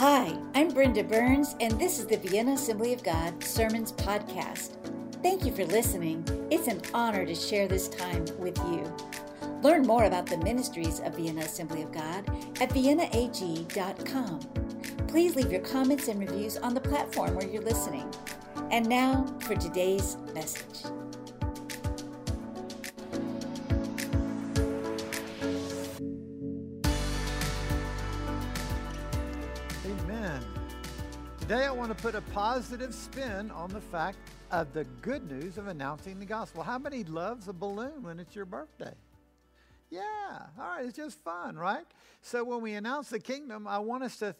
Hi, I'm Brenda Burns, and this is the Vienna Assembly of God Sermons Podcast. Thank you for listening. It's an honor to share this time with you. Learn more about the ministries of Vienna Assembly of God at viennaag.com. Please leave your comments and reviews on the platform where you're listening. And now for today's message. To put a positive spin on the fact of the good news of announcing the gospel. How many loves a balloon when it's your birthday? Yeah, all right, it's just fun, right? So when we announce the kingdom, I want us to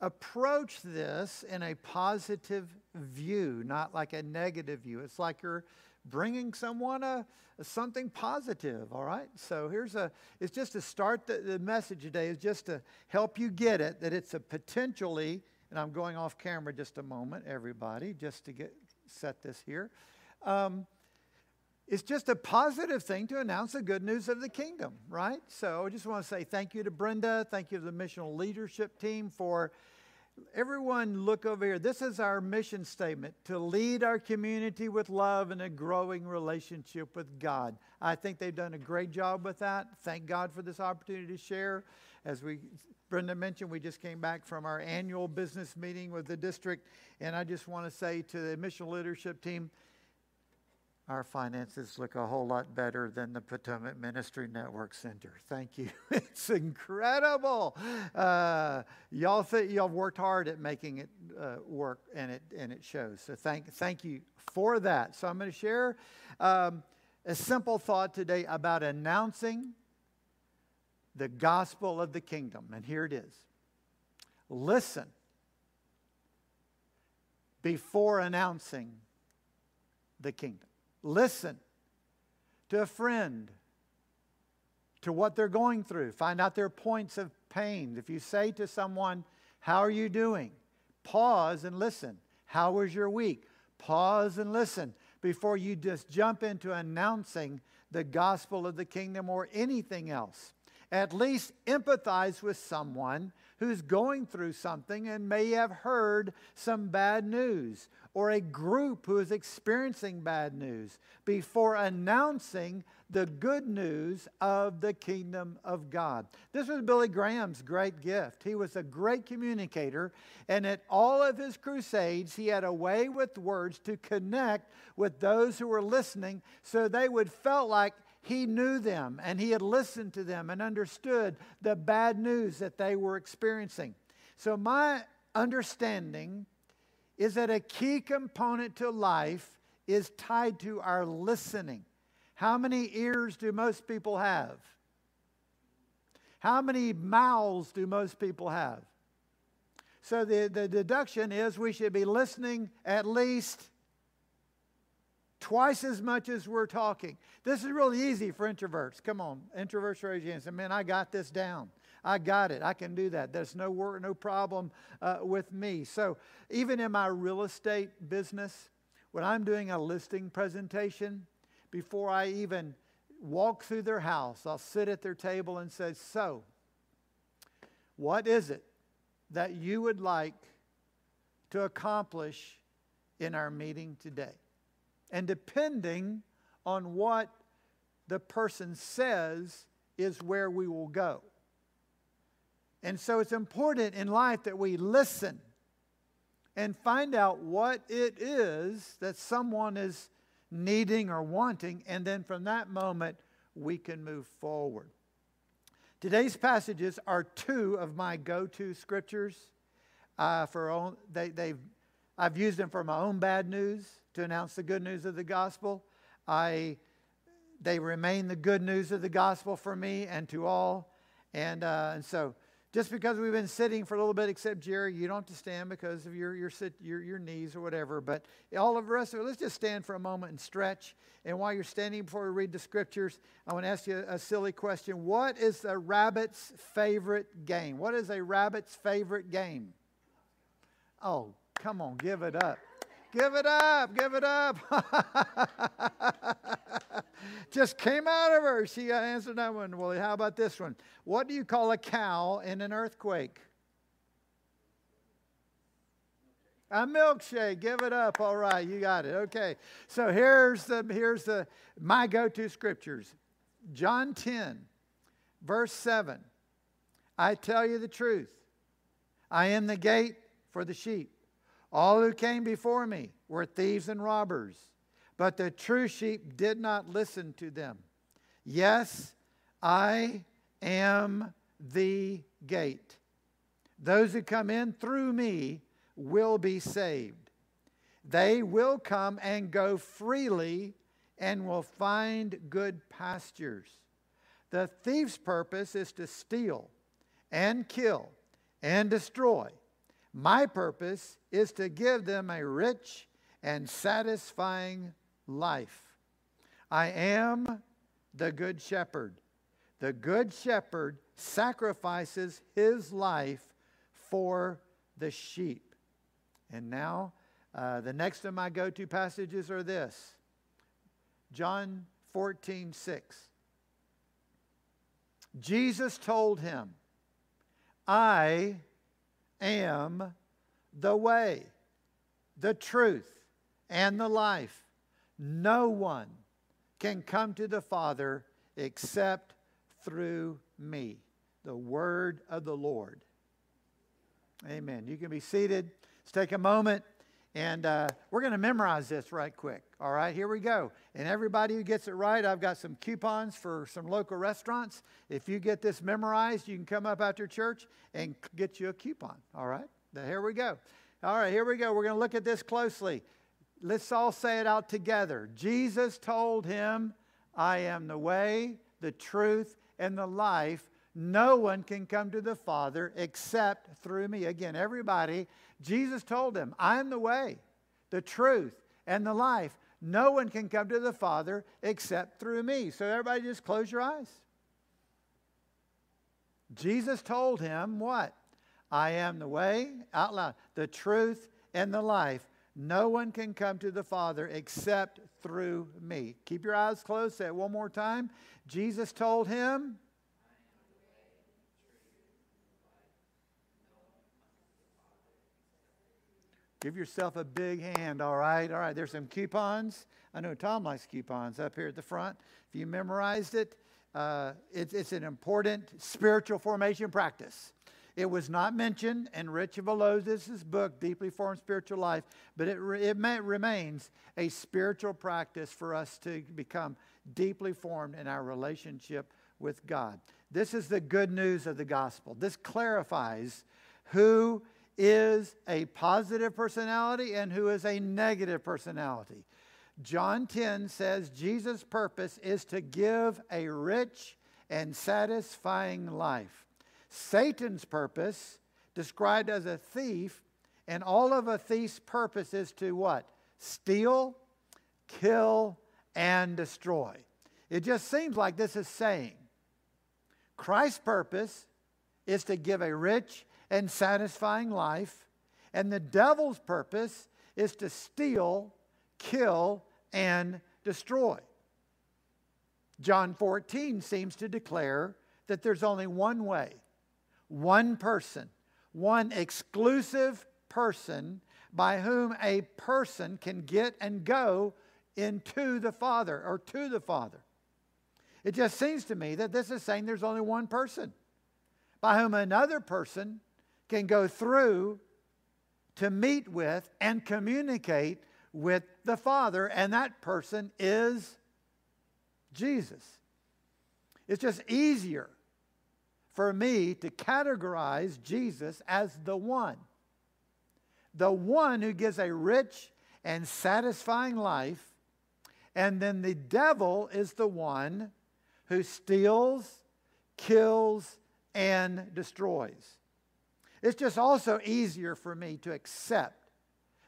approach this in a positive view, not like a negative view. It's like you're bringing someone a, a something positive, all right? So here's a, it's just to start the, the message today, is just to help you get it, that it's a potentially, and I'm going off camera just a moment, everybody, just to get set this here. Um, it's just a positive thing to announce the good news of the kingdom, right? So I just want to say thank you to Brenda, thank you to the missional leadership team for everyone look over here. This is our mission statement to lead our community with love and a growing relationship with God. I think they've done a great job with that. Thank God for this opportunity to share. As we Brenda mentioned, we just came back from our annual business meeting with the district, and I just want to say to the missional leadership team, our finances look a whole lot better than the Potomac Ministry Network Center. Thank you. It's incredible. Uh, y'all, th- y'all worked hard at making it uh, work, and it and it shows. So thank thank you for that. So I'm going to share um, a simple thought today about announcing the gospel of the kingdom, and here it is. Listen before announcing the kingdom. Listen to a friend, to what they're going through. Find out their points of pain. If you say to someone, How are you doing? Pause and listen. How was your week? Pause and listen before you just jump into announcing the gospel of the kingdom or anything else. At least empathize with someone who's going through something and may have heard some bad news or a group who is experiencing bad news before announcing the good news of the kingdom of God. This was Billy Graham's great gift. He was a great communicator, and at all of his crusades, he had a way with words to connect with those who were listening so they would feel like he knew them and he had listened to them and understood the bad news that they were experiencing. So, my understanding is that a key component to life is tied to our listening. How many ears do most people have? How many mouths do most people have? So the, the deduction is we should be listening at least twice as much as we're talking. This is really easy for introverts. Come on, introverts raise your hand. Say, man, I got this down. I got it. I can do that. There's no work, no problem uh, with me. So even in my real estate business, when I'm doing a listing presentation, before I even walk through their house, I'll sit at their table and say, "So, what is it that you would like to accomplish in our meeting today?" And depending on what the person says is where we will go. And so it's important in life that we listen and find out what it is that someone is needing or wanting, and then from that moment, we can move forward. Today's passages are two of my go to scriptures. Uh, for own, they, they've, I've used them for my own bad news to announce the good news of the gospel. I, they remain the good news of the gospel for me and to all. And, uh, and so just because we've been sitting for a little bit, except Jerry, you don't have to stand because of your, your, sit, your, your knees or whatever. But all of the rest of it, let's just stand for a moment and stretch. And while you're standing before we read the scriptures, I want to ask you a silly question. What is a rabbit's favorite game? What is a rabbit's favorite game? Oh, come on, give it up. Give it up, give it up. Just came out of her. She answered that one. Well, how about this one? What do you call a cow in an earthquake? A milkshake. Give it up. All right, you got it. Okay. So here's the here's the my go-to scriptures. John 10, verse 7. I tell you the truth. I am the gate for the sheep. All who came before me were thieves and robbers, but the true sheep did not listen to them. Yes, I am the gate. Those who come in through me will be saved. They will come and go freely and will find good pastures. The thief's purpose is to steal and kill and destroy. My purpose is to give them a rich and satisfying life. I am the good shepherd. The good shepherd sacrifices his life for the sheep. And now, uh, the next of my go to passages are this John 14, 6. Jesus told him, I am the way, the truth, and the life. No one can come to the Father except through me. The word of the Lord. Amen. You can be seated. Let's take a moment and uh, we're going to memorize this right quick. All right, here we go. And everybody who gets it right, I've got some coupons for some local restaurants. If you get this memorized, you can come up after church and get you a coupon. All right, now, here we go. All right, here we go. We're going to look at this closely. Let's all say it out together. Jesus told him, I am the way, the truth, and the life. No one can come to the Father except through me. Again, everybody, Jesus told them, I am the way, the truth, and the life. No one can come to the Father except through me. So, everybody, just close your eyes. Jesus told him what? I am the way, out loud, the truth, and the life. No one can come to the Father except through me. Keep your eyes closed. Say it one more time. Jesus told him, Give yourself a big hand, all right? All right, there's some coupons. I know Tom likes coupons up here at the front. If you memorized it, uh, it it's an important spiritual formation practice. It was not mentioned in Rich Villodas' book, Deeply Formed Spiritual Life, but it, re- it may, remains a spiritual practice for us to become deeply formed in our relationship with God. This is the good news of the gospel. This clarifies who is a positive personality and who is a negative personality. John 10 says Jesus' purpose is to give a rich and satisfying life. Satan's purpose, described as a thief, and all of a thief's purpose is to what? Steal, kill, and destroy. It just seems like this is saying Christ's purpose is to give a rich and satisfying life. And the devil's purpose is to steal, kill, and destroy. John 14 seems to declare that there's only one way, one person, one exclusive person by whom a person can get and go into the Father or to the Father. It just seems to me that this is saying there's only one person by whom another person can go through to meet with and communicate with the Father, and that person is Jesus. It's just easier for me to categorize Jesus as the one. The one who gives a rich and satisfying life, and then the devil is the one who steals, kills, and destroys. It's just also easier for me to accept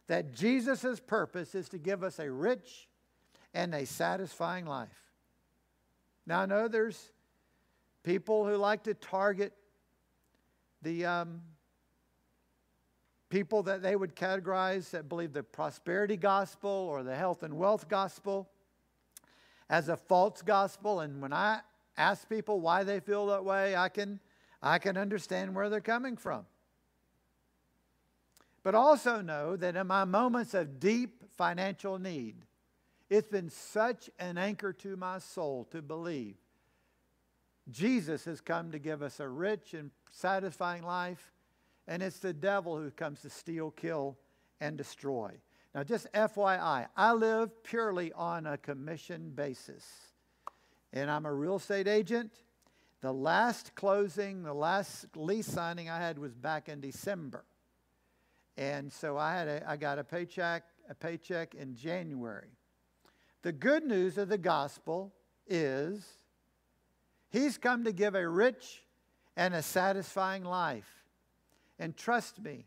that Jesus' purpose is to give us a rich and a satisfying life. Now, I know there's people who like to target the um, people that they would categorize that believe the prosperity gospel or the health and wealth gospel as a false gospel. And when I ask people why they feel that way, I can, I can understand where they're coming from. But also know that in my moments of deep financial need, it's been such an anchor to my soul to believe Jesus has come to give us a rich and satisfying life, and it's the devil who comes to steal, kill, and destroy. Now, just FYI, I live purely on a commission basis, and I'm a real estate agent. The last closing, the last lease signing I had was back in December. And so I had a, I got a paycheck, a paycheck in January. The good news of the gospel is he's come to give a rich and a satisfying life. And trust me,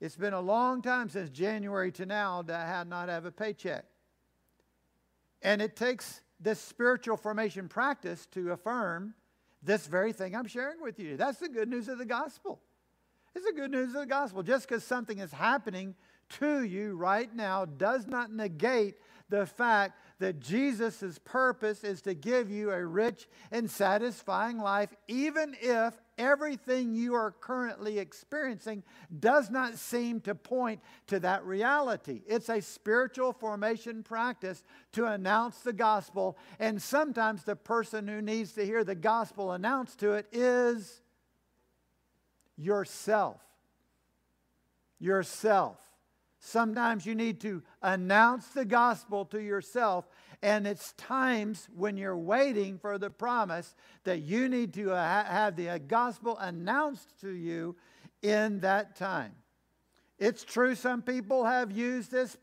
it's been a long time since January to now that I had not have a paycheck. And it takes this spiritual formation practice to affirm this very thing I'm sharing with you. That's the good news of the gospel. It's the good news of the gospel. Just because something is happening to you right now does not negate the fact that Jesus' purpose is to give you a rich and satisfying life, even if everything you are currently experiencing does not seem to point to that reality. It's a spiritual formation practice to announce the gospel, and sometimes the person who needs to hear the gospel announced to it is yourself. Yourself. Sometimes you need to announce the gospel to yourself, and it's times when you're waiting for the promise that you need to ha- have the uh, gospel announced to you in that time. It's true, some people have used this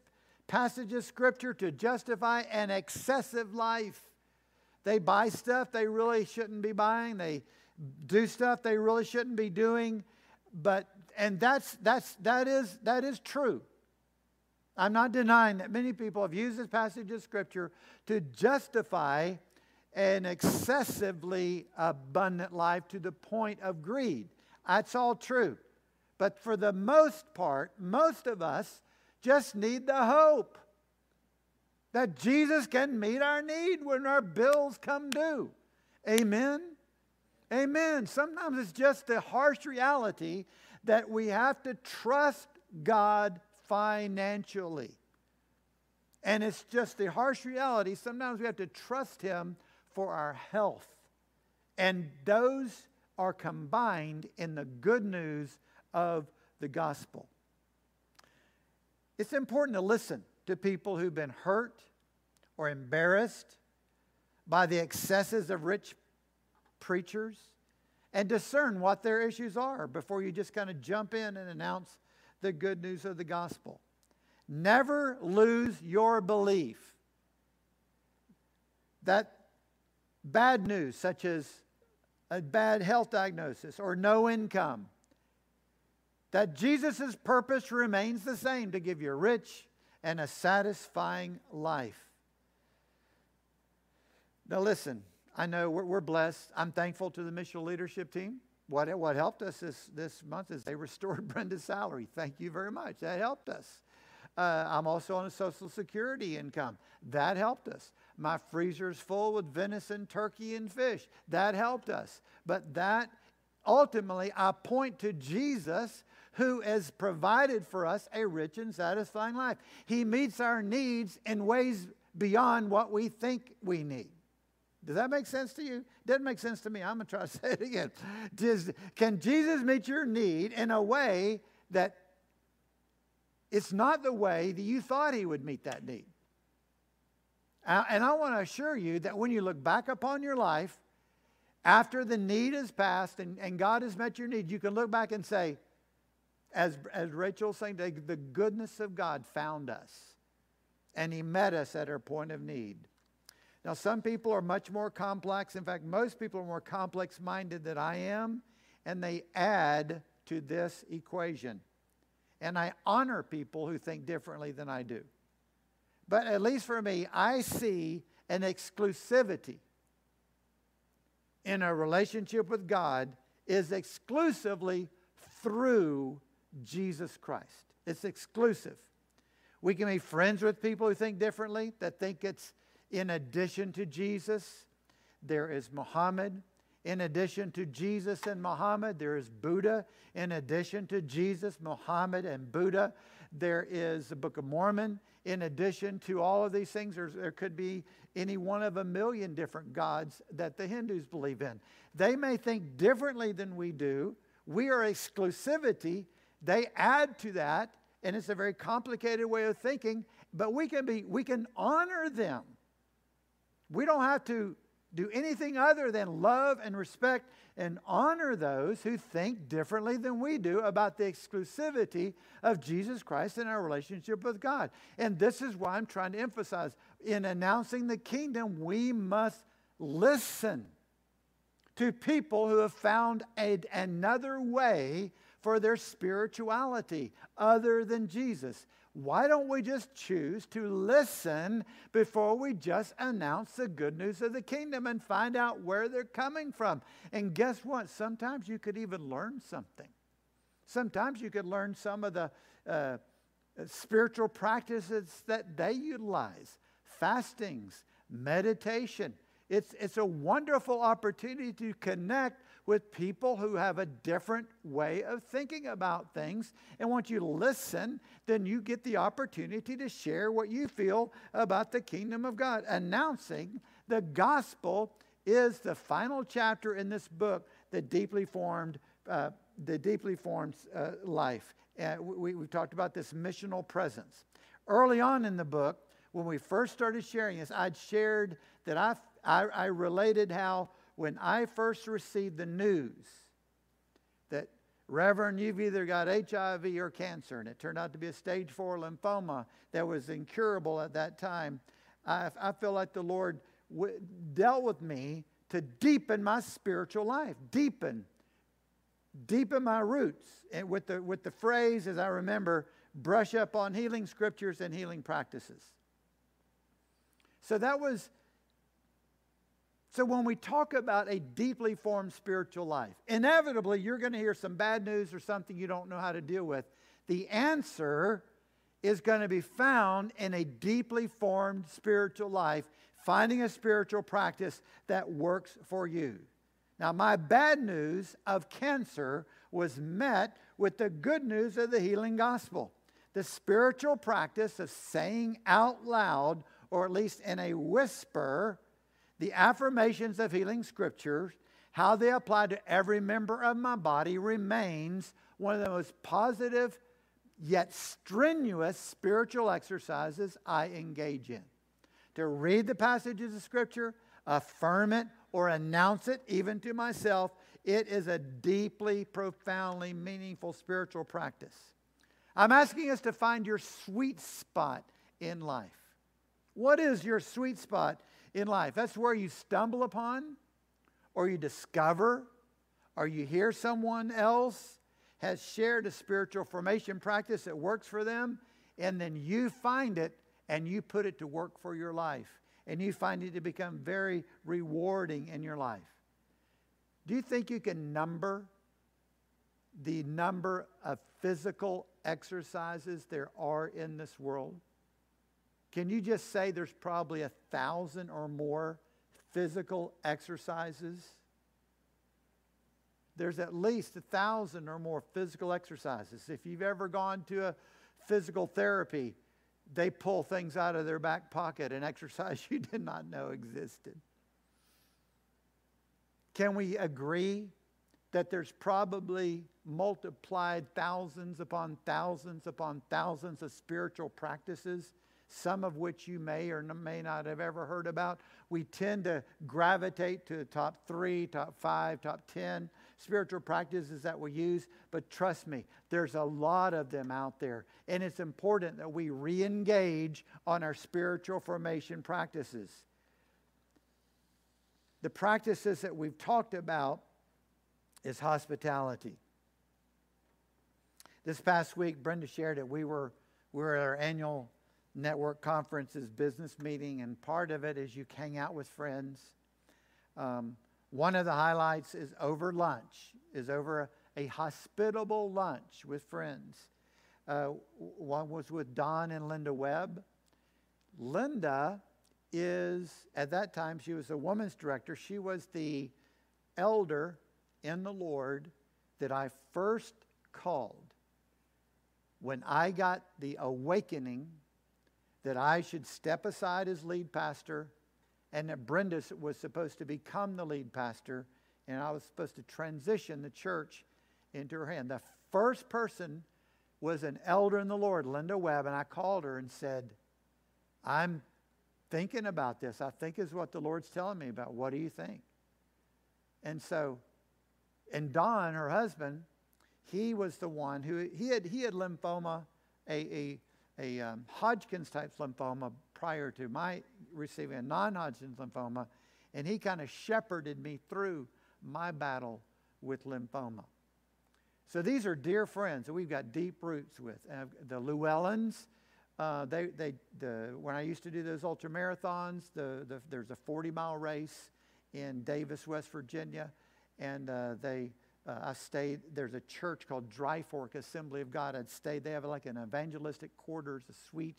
passage of scripture to justify an excessive life. They buy stuff they really shouldn't be buying, they do stuff they really shouldn't be doing, but and that's that's that is that is true. I'm not denying that many people have used this passage of Scripture to justify an excessively abundant life to the point of greed. That's all true. But for the most part, most of us just need the hope that Jesus can meet our need when our bills come due. Amen? Amen. Sometimes it's just the harsh reality that we have to trust God financially. And it's just the harsh reality. Sometimes we have to trust Him for our health. And those are combined in the good news of the gospel. It's important to listen to people who've been hurt or embarrassed by the excesses of rich preachers and discern what their issues are before you just kind of jump in and announce the good news of the gospel. Never lose your belief that bad news, such as a bad health diagnosis or no income, that Jesus' purpose remains the same to give you a rich and a satisfying life. Now, listen, I know we're, we're blessed. I'm thankful to the missional leadership team. What, what helped us this, this month is they restored Brenda's salary. Thank you very much. That helped us. Uh, I'm also on a Social Security income. That helped us. My freezer's full with venison, turkey, and fish. That helped us. But that ultimately, I point to Jesus who has provided for us a rich and satisfying life. He meets our needs in ways beyond what we think we need. Does that make sense to you? Doesn't make sense to me. I'm going to try to say it again. Does, can Jesus meet your need in a way that it's not the way that you thought he would meet that need? Uh, and I want to assure you that when you look back upon your life, after the need is passed and, and God has met your need, you can look back and say, as, as Rachel saying, the goodness of God found us. And he met us at our point of need. Now, some people are much more complex. In fact, most people are more complex minded than I am, and they add to this equation. And I honor people who think differently than I do. But at least for me, I see an exclusivity in a relationship with God is exclusively through Jesus Christ. It's exclusive. We can be friends with people who think differently, that think it's in addition to Jesus, there is Muhammad. In addition to Jesus and Muhammad, there is Buddha. In addition to Jesus, Muhammad, and Buddha, there is the Book of Mormon. In addition to all of these things, there could be any one of a million different gods that the Hindus believe in. They may think differently than we do. We are exclusivity. They add to that, and it's a very complicated way of thinking, but we can be we can honor them. We don't have to do anything other than love and respect and honor those who think differently than we do about the exclusivity of Jesus Christ in our relationship with God. And this is why I'm trying to emphasize in announcing the kingdom, we must listen to people who have found a, another way for their spirituality other than Jesus. Why don't we just choose to listen before we just announce the good news of the kingdom and find out where they're coming from? And guess what? Sometimes you could even learn something. Sometimes you could learn some of the uh, spiritual practices that they utilize fastings, meditation. It's, it's a wonderful opportunity to connect with people who have a different way of thinking about things. And once you listen, then you get the opportunity to share what you feel about the kingdom of God. Announcing the gospel is the final chapter in this book, the deeply formed, uh, the deeply formed uh, life. And we, we talked about this missional presence. Early on in the book, when we first started sharing this, I'd shared that I, I, I related how when I first received the news that Reverend, you've either got HIV or cancer, and it turned out to be a stage four lymphoma that was incurable at that time. I, I feel like the Lord dealt with me to deepen my spiritual life, deepen, deepen my roots. And with the, with the phrase, as I remember, brush up on healing scriptures and healing practices. So that was so, when we talk about a deeply formed spiritual life, inevitably you're going to hear some bad news or something you don't know how to deal with. The answer is going to be found in a deeply formed spiritual life, finding a spiritual practice that works for you. Now, my bad news of cancer was met with the good news of the healing gospel. The spiritual practice of saying out loud, or at least in a whisper, the affirmations of healing scriptures, how they apply to every member of my body, remains one of the most positive yet strenuous spiritual exercises I engage in. To read the passages of scripture, affirm it, or announce it even to myself, it is a deeply, profoundly meaningful spiritual practice. I'm asking us to find your sweet spot in life. What is your sweet spot in life. That's where you stumble upon, or you discover, or you hear someone else has shared a spiritual formation practice that works for them, and then you find it and you put it to work for your life. And you find it to become very rewarding in your life. Do you think you can number the number of physical exercises there are in this world? Can you just say there's probably a thousand or more physical exercises? There's at least a thousand or more physical exercises. If you've ever gone to a physical therapy, they pull things out of their back pocket and exercise you did not know existed. Can we agree that there's probably multiplied thousands upon thousands upon thousands of spiritual practices some of which you may or may not have ever heard about. We tend to gravitate to the top three, top five, top 10 spiritual practices that we use. But trust me, there's a lot of them out there. And it's important that we re engage on our spiritual formation practices. The practices that we've talked about is hospitality. This past week, Brenda shared it. We were, we were at our annual network conferences, business meeting, and part of it is you hang out with friends. Um, one of the highlights is over lunch, is over a, a hospitable lunch with friends. Uh, one was with Don and Linda Webb. Linda is, at that time, she was a women's director. She was the elder in the Lord that I first called when I got the awakening that I should step aside as lead pastor and that Brenda was supposed to become the lead pastor and I was supposed to transition the church into her hand. The first person was an elder in the Lord, Linda Webb, and I called her and said, I'm thinking about this. I think is what the Lord's telling me about. What do you think? And so, and Don, her husband, he was the one who he had he had lymphoma, a a, a um, Hodgkin's type lymphoma prior to my receiving a non-Hodgkin's lymphoma, and he kind of shepherded me through my battle with lymphoma. So these are dear friends that we've got deep roots with. Uh, the Llewellyns, uh, they, they, the, when I used to do those ultra marathons, the, the, there's a 40 mile race in Davis, West Virginia, and uh, they, uh, I stayed. There's a church called Dry Fork Assembly of God. I'd stayed. They have like an evangelistic quarters, a suite,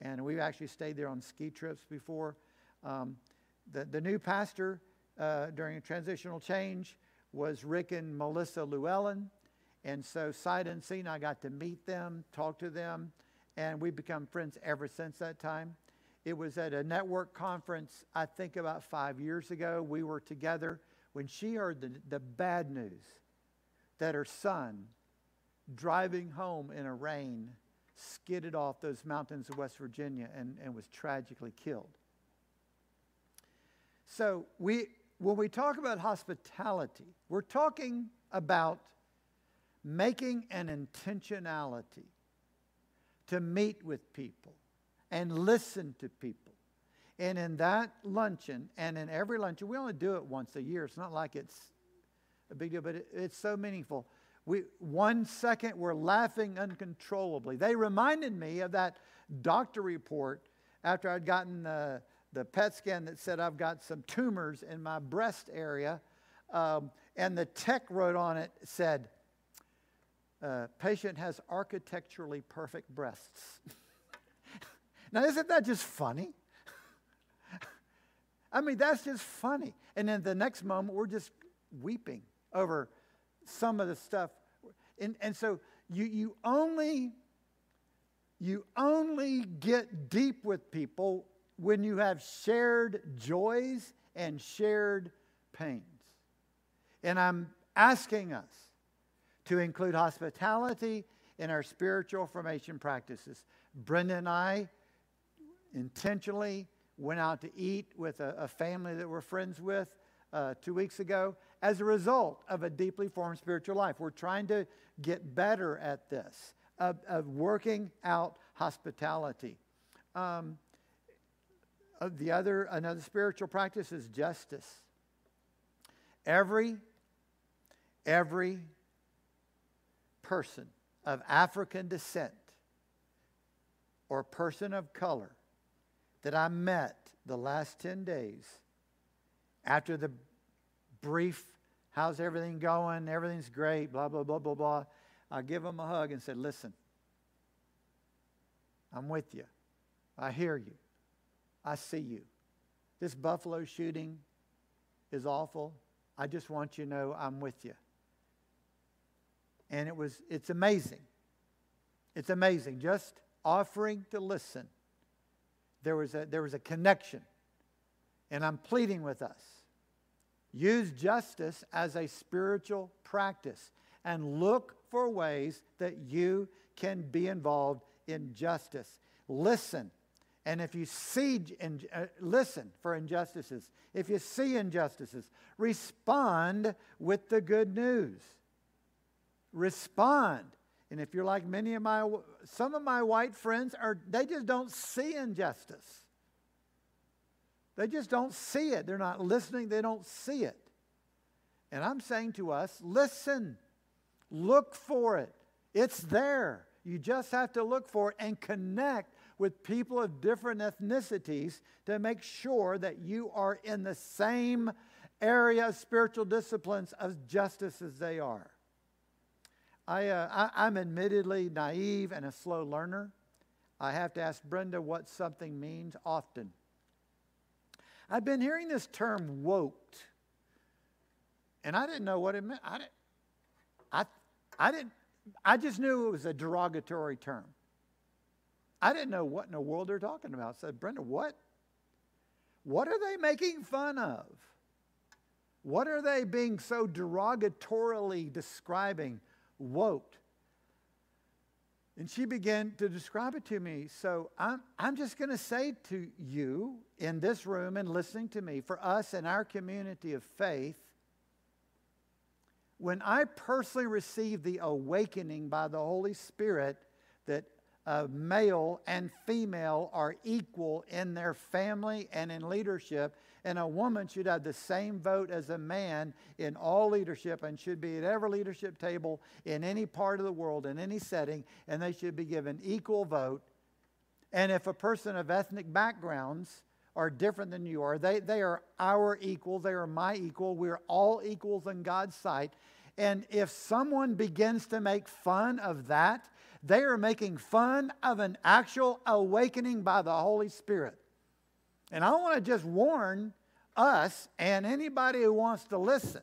and we've actually stayed there on ski trips before. Um, the, the new pastor uh, during a transitional change was Rick and Melissa Llewellyn. And so, sight unseen, I got to meet them, talk to them, and we've become friends ever since that time. It was at a network conference, I think about five years ago. We were together when she heard the, the bad news that her son, driving home in a rain, skidded off those mountains of West Virginia and, and was tragically killed. So, we, when we talk about hospitality, we're talking about making an intentionality to meet with people and listen to people. And in that luncheon, and in every luncheon, we only do it once a year. It's not like it's a big deal, but it, it's so meaningful. We, one second, we're laughing uncontrollably. They reminded me of that doctor report after I'd gotten uh, the PET scan that said I've got some tumors in my breast area. Um, and the tech wrote on it, said, uh, patient has architecturally perfect breasts. now, isn't that just funny? I mean, that's just funny. And then the next moment, we're just weeping over some of the stuff. And, and so you, you only you only get deep with people when you have shared joys and shared pains. And I'm asking us to include hospitality in our spiritual formation practices. Brenda and I intentionally went out to eat with a, a family that we're friends with uh, two weeks ago as a result of a deeply formed spiritual life. We're trying to get better at this, of, of working out hospitality. Um, the other, another spiritual practice is justice. Every, every person of African descent or person of color that I met the last 10 days after the brief, how's everything going? Everything's great, blah, blah, blah, blah, blah. I give them a hug and said, listen, I'm with you. I hear you. I see you. This buffalo shooting is awful. I just want you to know I'm with you. And it was it's amazing. It's amazing. Just offering to listen. There was a there was a connection. And I'm pleading with us. Use justice as a spiritual practice and look for ways that you can be involved in justice. Listen and if you see, uh, listen for injustices. If you see injustices, respond with the good news. Respond. And if you're like many of my, some of my white friends are, they just don't see injustice. They just don't see it. They're not listening. They don't see it. And I'm saying to us, listen, look for it. It's there. You just have to look for it and connect with people of different ethnicities to make sure that you are in the same area of spiritual disciplines of justice as they are. I, uh, I, am admittedly naive and a slow learner. I have to ask Brenda what something means often. I've been hearing this term woked. And I didn't know what it meant. I didn't, I, I didn't, I just knew it was a derogatory term. I didn't know what in the world they're talking about. I said, Brenda, what? What are they making fun of? What are they being so derogatorily describing? Woke. And she began to describe it to me. So I'm, I'm just going to say to you in this room and listening to me, for us in our community of faith, when I personally received the awakening by the Holy Spirit that male and female are equal in their family and in leadership, and a woman should have the same vote as a man in all leadership and should be at every leadership table in any part of the world, in any setting, and they should be given equal vote. And if a person of ethnic backgrounds are different than you are, they, they are our equal, they are my equal, we're all equals in God's sight. And if someone begins to make fun of that, they are making fun of an actual awakening by the Holy Spirit. And I want to just warn us and anybody who wants to listen.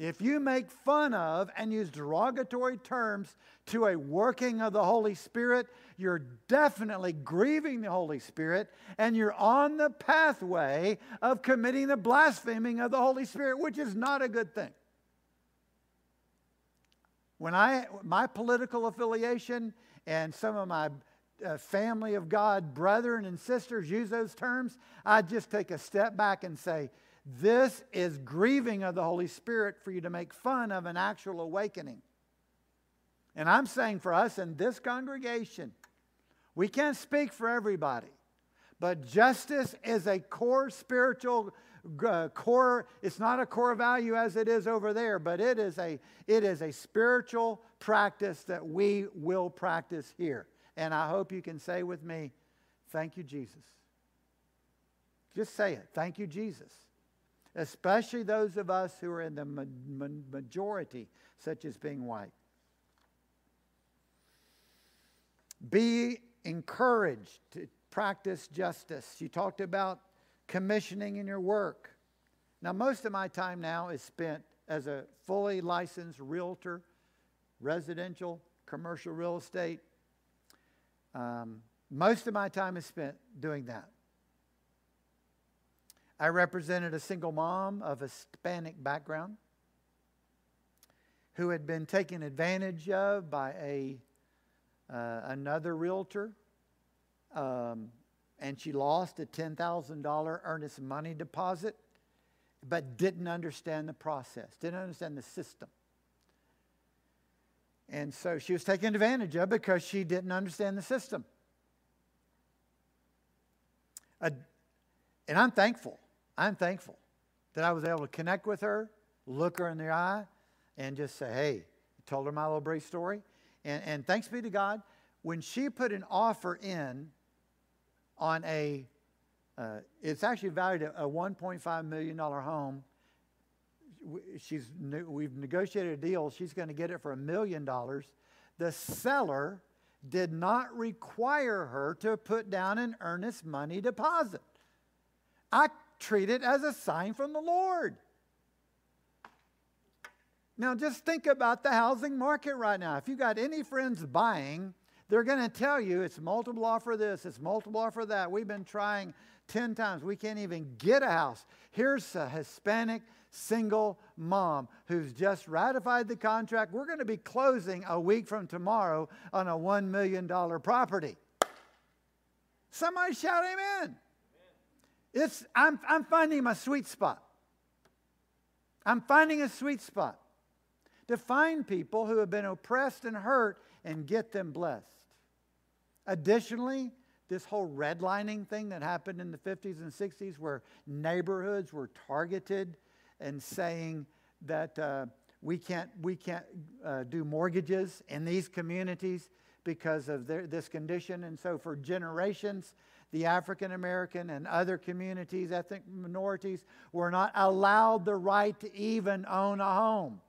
If you make fun of and use derogatory terms to a working of the Holy Spirit, you're definitely grieving the Holy Spirit and you're on the pathway of committing the blaspheming of the Holy Spirit, which is not a good thing. When I, my political affiliation and some of my uh, family of God, brethren and sisters, use those terms, I just take a step back and say, this is grieving of the Holy Spirit for you to make fun of an actual awakening. And I'm saying for us in this congregation, we can't speak for everybody, but justice is a core spiritual uh, core it's not a core value as it is over there but it is a it is a spiritual practice that we will practice here and i hope you can say with me thank you jesus just say it thank you jesus especially those of us who are in the ma- ma- majority such as being white be encouraged to practice justice you talked about commissioning in your work. Now, most of my time now is spent as a fully licensed realtor, residential, commercial real estate. Um, most of my time is spent doing that. I represented a single mom of a Hispanic background who had been taken advantage of by a uh, another realtor. Um, and she lost a $10,000 earnest money deposit, but didn't understand the process, didn't understand the system. And so she was taken advantage of because she didn't understand the system. And I'm thankful. I'm thankful that I was able to connect with her, look her in the eye, and just say, hey, told her my little brief story. And, and thanks be to God, when she put an offer in on a, uh, it's actually valued at a $1.5 million home. She's, we've negotiated a deal. She's going to get it for a million dollars. The seller did not require her to put down an earnest money deposit. I treat it as a sign from the Lord. Now, just think about the housing market right now. If you got any friends buying, they're going to tell you it's multiple offer this, it's multiple offer that. We've been trying 10 times. We can't even get a house. Here's a Hispanic single mom who's just ratified the contract. We're going to be closing a week from tomorrow on a $1 million property. Somebody shout amen. It's, I'm, I'm finding my sweet spot. I'm finding a sweet spot to find people who have been oppressed and hurt and get them blessed. Additionally, this whole redlining thing that happened in the 50s and 60s, where neighborhoods were targeted and saying that uh, we can't, we can't uh, do mortgages in these communities because of their, this condition. And so, for generations, the African American and other communities, ethnic minorities, were not allowed the right to even own a home.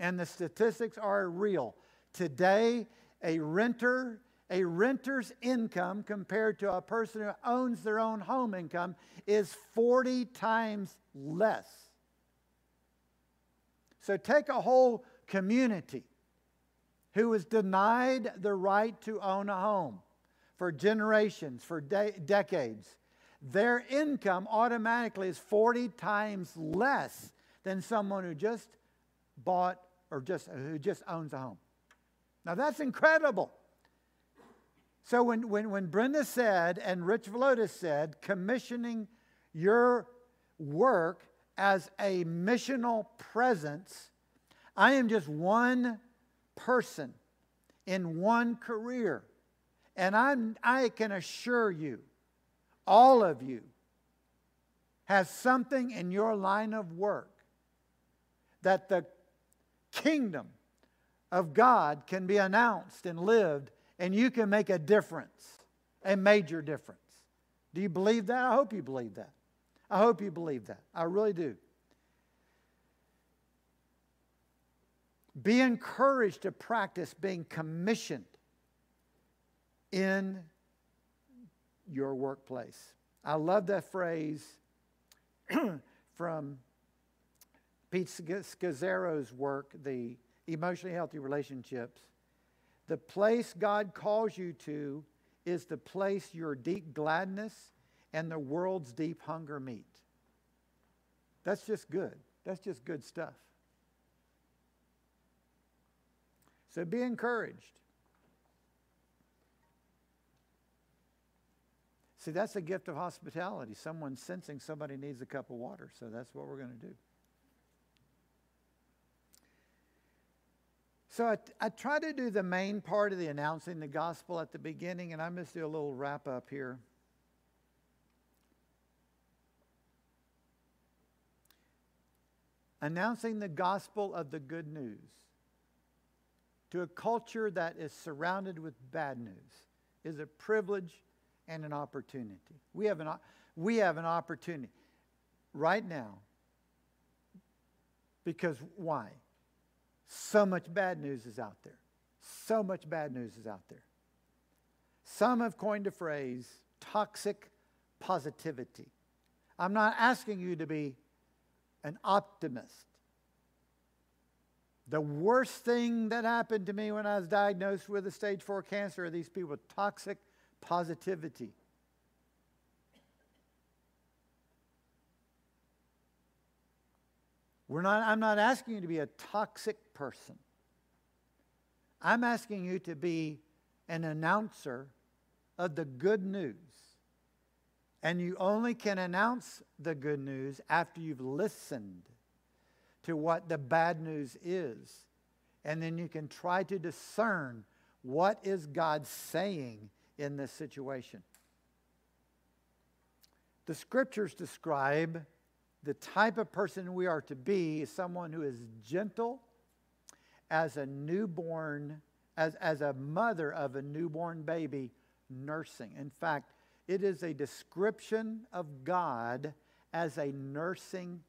And the statistics are real. Today, a renter a renter's income compared to a person who owns their own home income is 40 times less. So take a whole community who was denied the right to own a home for generations, for de- decades. Their income automatically is 40 times less than someone who just bought or just who just owns a home. Now that's incredible. So when, when, when Brenda said and Rich Villodas said, commissioning your work as a missional presence, I am just one person in one career. And I'm, I can assure you, all of you has something in your line of work that the kingdom of God can be announced and lived, and you can make a difference, a major difference. Do you believe that? I hope you believe that. I hope you believe that. I really do. Be encouraged to practice being commissioned in your workplace. I love that phrase from Pete Scazzero's work, the emotionally healthy relationships. The place God calls you to is the place your deep gladness and the world's deep hunger meet. That's just good. That's just good stuff. So be encouraged. See, that's a gift of hospitality. Someone sensing somebody needs a cup of water. So that's what we're going to do. So I, I try to do the main part of the announcing the gospel at the beginning, and I'm to do a little wrap up here. Announcing the gospel of the good news to a culture that is surrounded with bad news is a privilege and an opportunity. We have an, we have an opportunity right now because why? So much bad news is out there. So much bad news is out there. Some have coined a phrase toxic positivity. I'm not asking you to be an optimist. The worst thing that happened to me when I was diagnosed with a stage four cancer are these people toxic positivity. We're not, I'm not asking you to be a toxic person. I'm asking you to be an announcer of the good news. And you only can announce the good news after you've listened to what the bad news is. And then you can try to discern what is God saying in this situation. The scriptures describe the type of person we are to be is someone who is gentle as a newborn, as, as a mother of a newborn baby nursing. In fact, it is a description of God as a nursing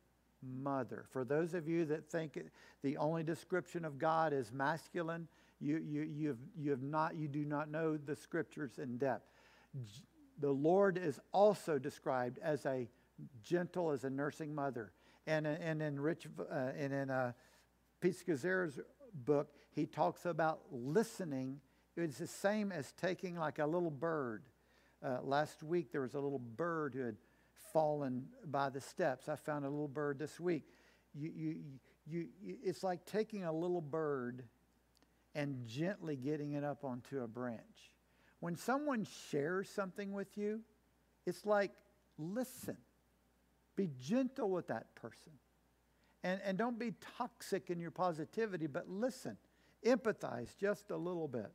mother. For those of you that think the only description of God is masculine, you, you, you, have, you, have not, you do not know the scriptures in depth. The Lord is also described as a gentle as a nursing mother. And, and in Rich uh, and in uh, Pete Scazzero's book, he talks about listening. It's the same as taking like a little bird. Uh, last week there was a little bird who had fallen by the steps. I found a little bird this week. You, you, you, you, it's like taking a little bird and gently getting it up onto a branch. When someone shares something with you, it's like listen. Be gentle with that person. And, and don't be toxic in your positivity, but listen. Empathize just a little bit.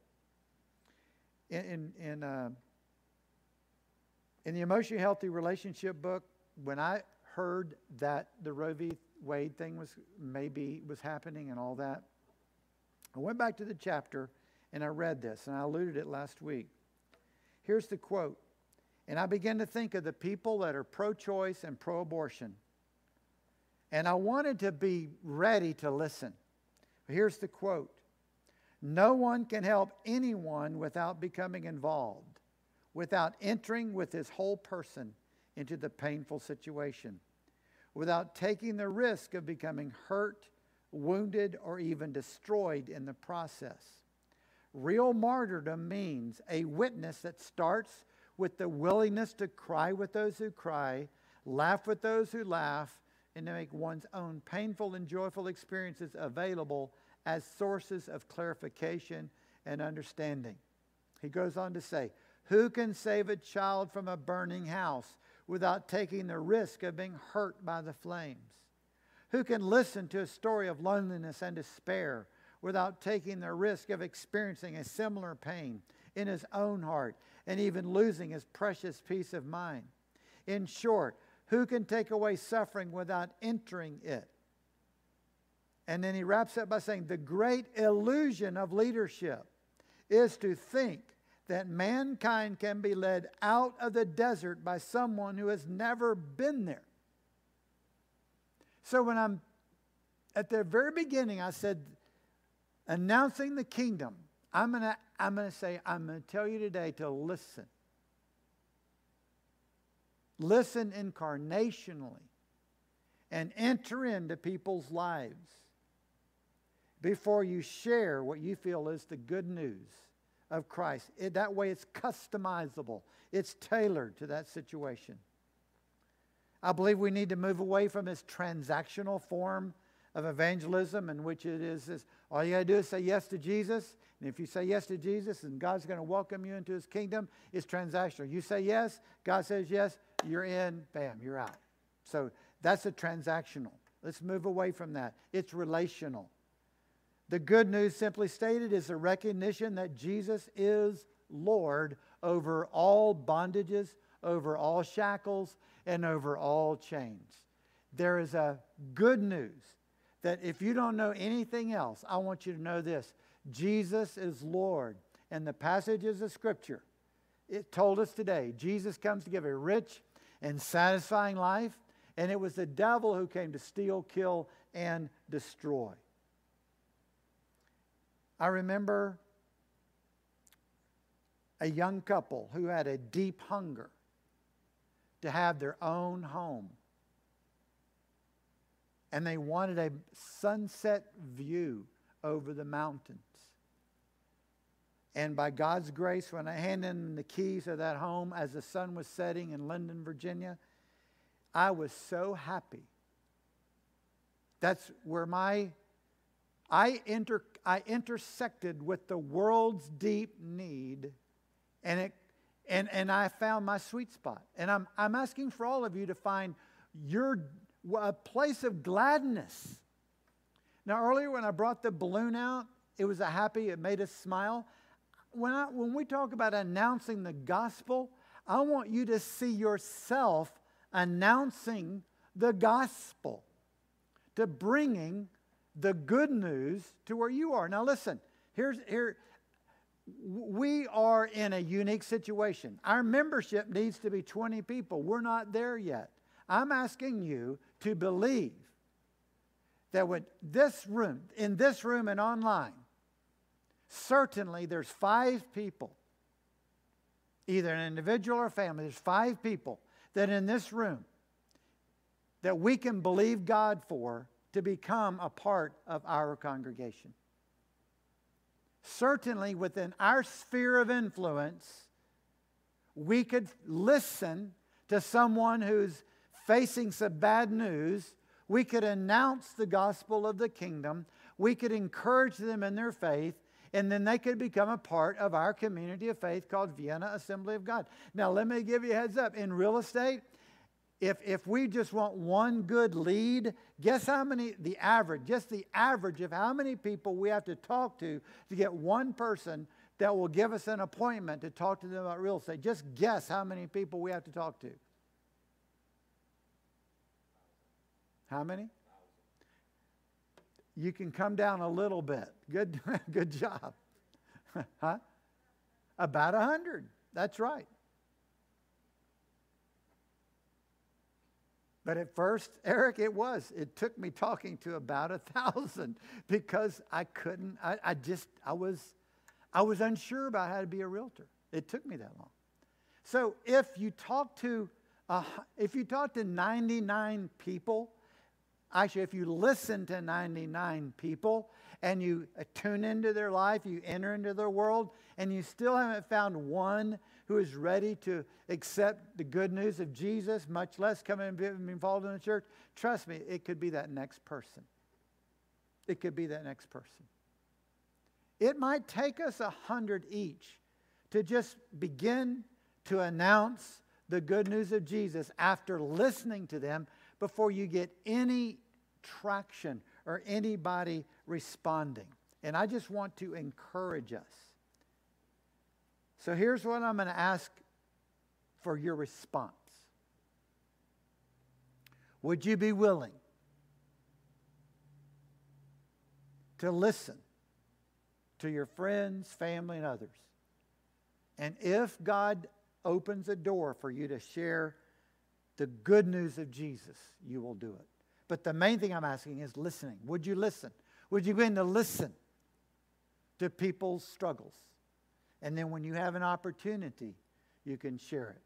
In, in, in, uh, in the Emotionally Healthy Relationship book, when I heard that the Roe v. Wade thing was maybe was happening and all that, I went back to the chapter and I read this, and I alluded it last week. Here's the quote and I began to think of the people that are pro choice and pro abortion. And I wanted to be ready to listen. Here's the quote No one can help anyone without becoming involved, without entering with his whole person into the painful situation, without taking the risk of becoming hurt wounded, or even destroyed in the process. Real martyrdom means a witness that starts with the willingness to cry with those who cry, laugh with those who laugh, and to make one's own painful and joyful experiences available as sources of clarification and understanding. He goes on to say, Who can save a child from a burning house without taking the risk of being hurt by the flames? Who can listen to a story of loneliness and despair without taking the risk of experiencing a similar pain in his own heart and even losing his precious peace of mind? In short, who can take away suffering without entering it? And then he wraps up by saying the great illusion of leadership is to think that mankind can be led out of the desert by someone who has never been there. So when I'm at the very beginning, I said, announcing the kingdom, I'm going to I'm going to say, I'm going to tell you today to listen. Listen incarnationally and enter into people's lives before you share what you feel is the good news of Christ. It, that way, it's customizable, it's tailored to that situation. I believe we need to move away from this transactional form of evangelism in which it is this, all you got to do is say yes to Jesus. And if you say yes to Jesus and God's going to welcome you into his kingdom, it's transactional. You say yes, God says yes, you're in, bam, you're out. So that's a transactional. Let's move away from that. It's relational. The good news, simply stated, is a recognition that Jesus is Lord over all bondages, over all shackles, and over all chains. There is a good news that if you don't know anything else, I want you to know this Jesus is Lord. And the passages of Scripture, it told us today Jesus comes to give a rich and satisfying life, and it was the devil who came to steal, kill, and destroy. I remember a young couple who had a deep hunger to have their own home. And they wanted a sunset view over the mountains. And by God's grace, when I handed them the keys of that home as the sun was setting in Loudoun, Virginia, I was so happy. That's where my I, inter, I intersected with the world's deep need, and, it, and, and I found my sweet spot. And I'm, I'm asking for all of you to find your a place of gladness. Now, earlier when I brought the balloon out, it was a happy, it made us smile. When, I, when we talk about announcing the gospel, I want you to see yourself announcing the gospel, to bringing the good news to where you are. Now, listen, here's here. We are in a unique situation. Our membership needs to be 20 people. We're not there yet. I'm asking you to believe that with this room, in this room and online, certainly there's five people, either an individual or a family, there's five people that in this room that we can believe God for to become a part of our congregation. Certainly, within our sphere of influence, we could listen to someone who's facing some bad news. We could announce the gospel of the kingdom. We could encourage them in their faith, and then they could become a part of our community of faith called Vienna Assembly of God. Now, let me give you a heads up. In real estate, if, if we just want one good lead, guess how many, the average, just the average of how many people we have to talk to to get one person that will give us an appointment to talk to them about real estate. Just guess how many people we have to talk to. How many? You can come down a little bit. Good, good job. huh? About a hundred. That's right. But at first, Eric, it was. It took me talking to about a thousand because I couldn't, I, I just, I was, I was unsure about how to be a realtor. It took me that long. So if you talk to, uh, if you talk to 99 people, actually, if you listen to 99 people and you uh, tune into their life, you enter into their world, and you still haven't found one who is ready to accept the good news of Jesus, much less come and be involved in the church, trust me, it could be that next person. It could be that next person. It might take us a hundred each to just begin to announce the good news of Jesus after listening to them before you get any traction or anybody responding. And I just want to encourage us. So here's what I'm going to ask for your response Would you be willing to listen to your friends, family, and others? And if God opens a door for you to share the good news of Jesus, you will do it. But the main thing I'm asking is listening. Would you listen? Would you begin to listen to people's struggles? And then when you have an opportunity, you can share it.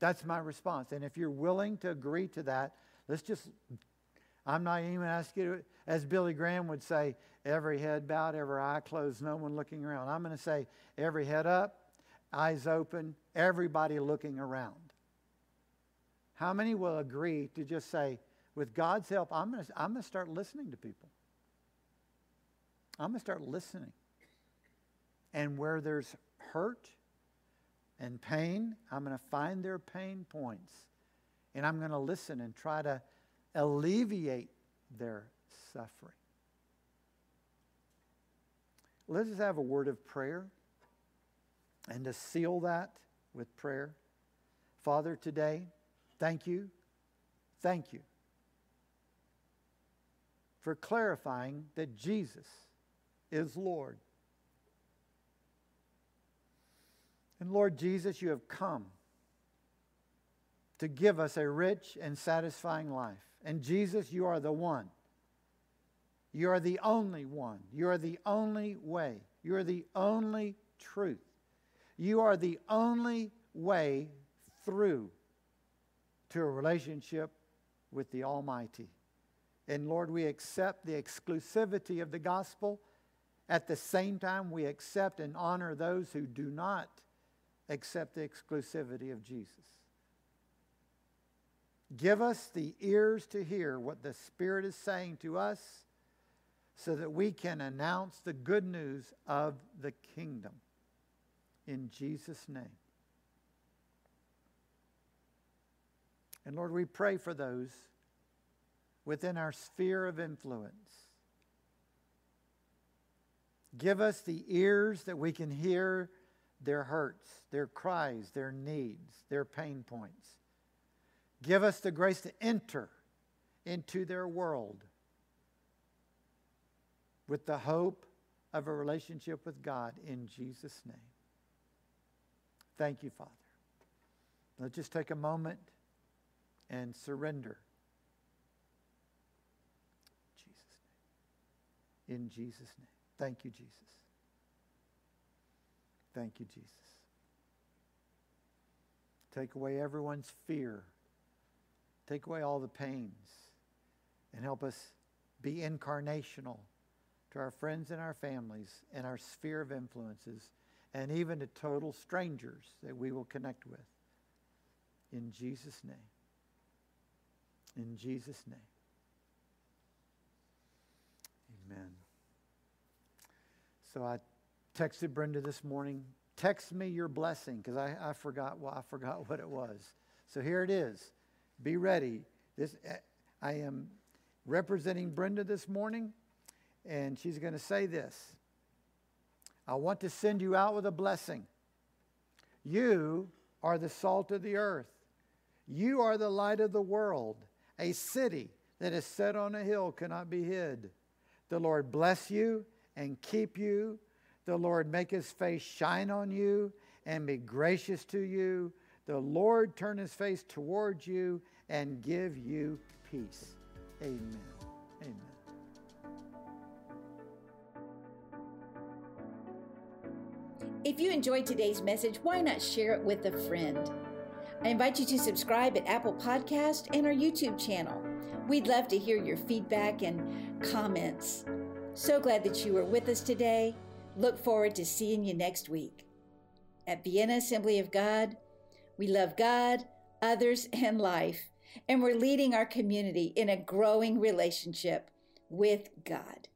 That's my response. And if you're willing to agree to that, let's just, I'm not even asking you, as Billy Graham would say, every head bowed, every eye closed, no one looking around. I'm going to say, every head up, eyes open, everybody looking around. How many will agree to just say, with God's help, I'm going to, I'm going to start listening to people? I'm going to start listening. And where there's hurt and pain, I'm going to find their pain points. And I'm going to listen and try to alleviate their suffering. Let's just have a word of prayer and to seal that with prayer. Father, today, thank you. Thank you for clarifying that Jesus is Lord. And Lord Jesus, you have come to give us a rich and satisfying life. And Jesus, you are the one. You are the only one. You are the only way. You are the only truth. You are the only way through to a relationship with the Almighty. And Lord, we accept the exclusivity of the gospel. At the same time, we accept and honor those who do not accept the exclusivity of Jesus. Give us the ears to hear what the Spirit is saying to us so that we can announce the good news of the kingdom. In Jesus' name. And Lord, we pray for those within our sphere of influence. Give us the ears that we can hear their hurts, their cries, their needs, their pain points. Give us the grace to enter into their world with the hope of a relationship with God in Jesus' name. Thank you, Father. Let's just take a moment and surrender. Jesus' name. In Jesus' name. Thank you, Jesus. Thank you, Jesus. Take away everyone's fear. Take away all the pains and help us be incarnational to our friends and our families and our sphere of influences and even to total strangers that we will connect with. In Jesus' name. In Jesus' name. So I texted Brenda this morning. Text me your blessing because I, I forgot well, I forgot what it was. So here it is. Be ready. This eh, I am representing Brenda this morning, and she's going to say this. I want to send you out with a blessing. You are the salt of the earth. You are the light of the world. A city that is set on a hill cannot be hid. The Lord bless you and keep you the Lord make his face shine on you and be gracious to you. The Lord turn his face towards you and give you peace. Amen. Amen. If you enjoyed today's message, why not share it with a friend? I invite you to subscribe at Apple Podcast and our YouTube channel. We'd love to hear your feedback and comments. So glad that you were with us today. Look forward to seeing you next week. At Vienna Assembly of God, we love God, others, and life, and we're leading our community in a growing relationship with God.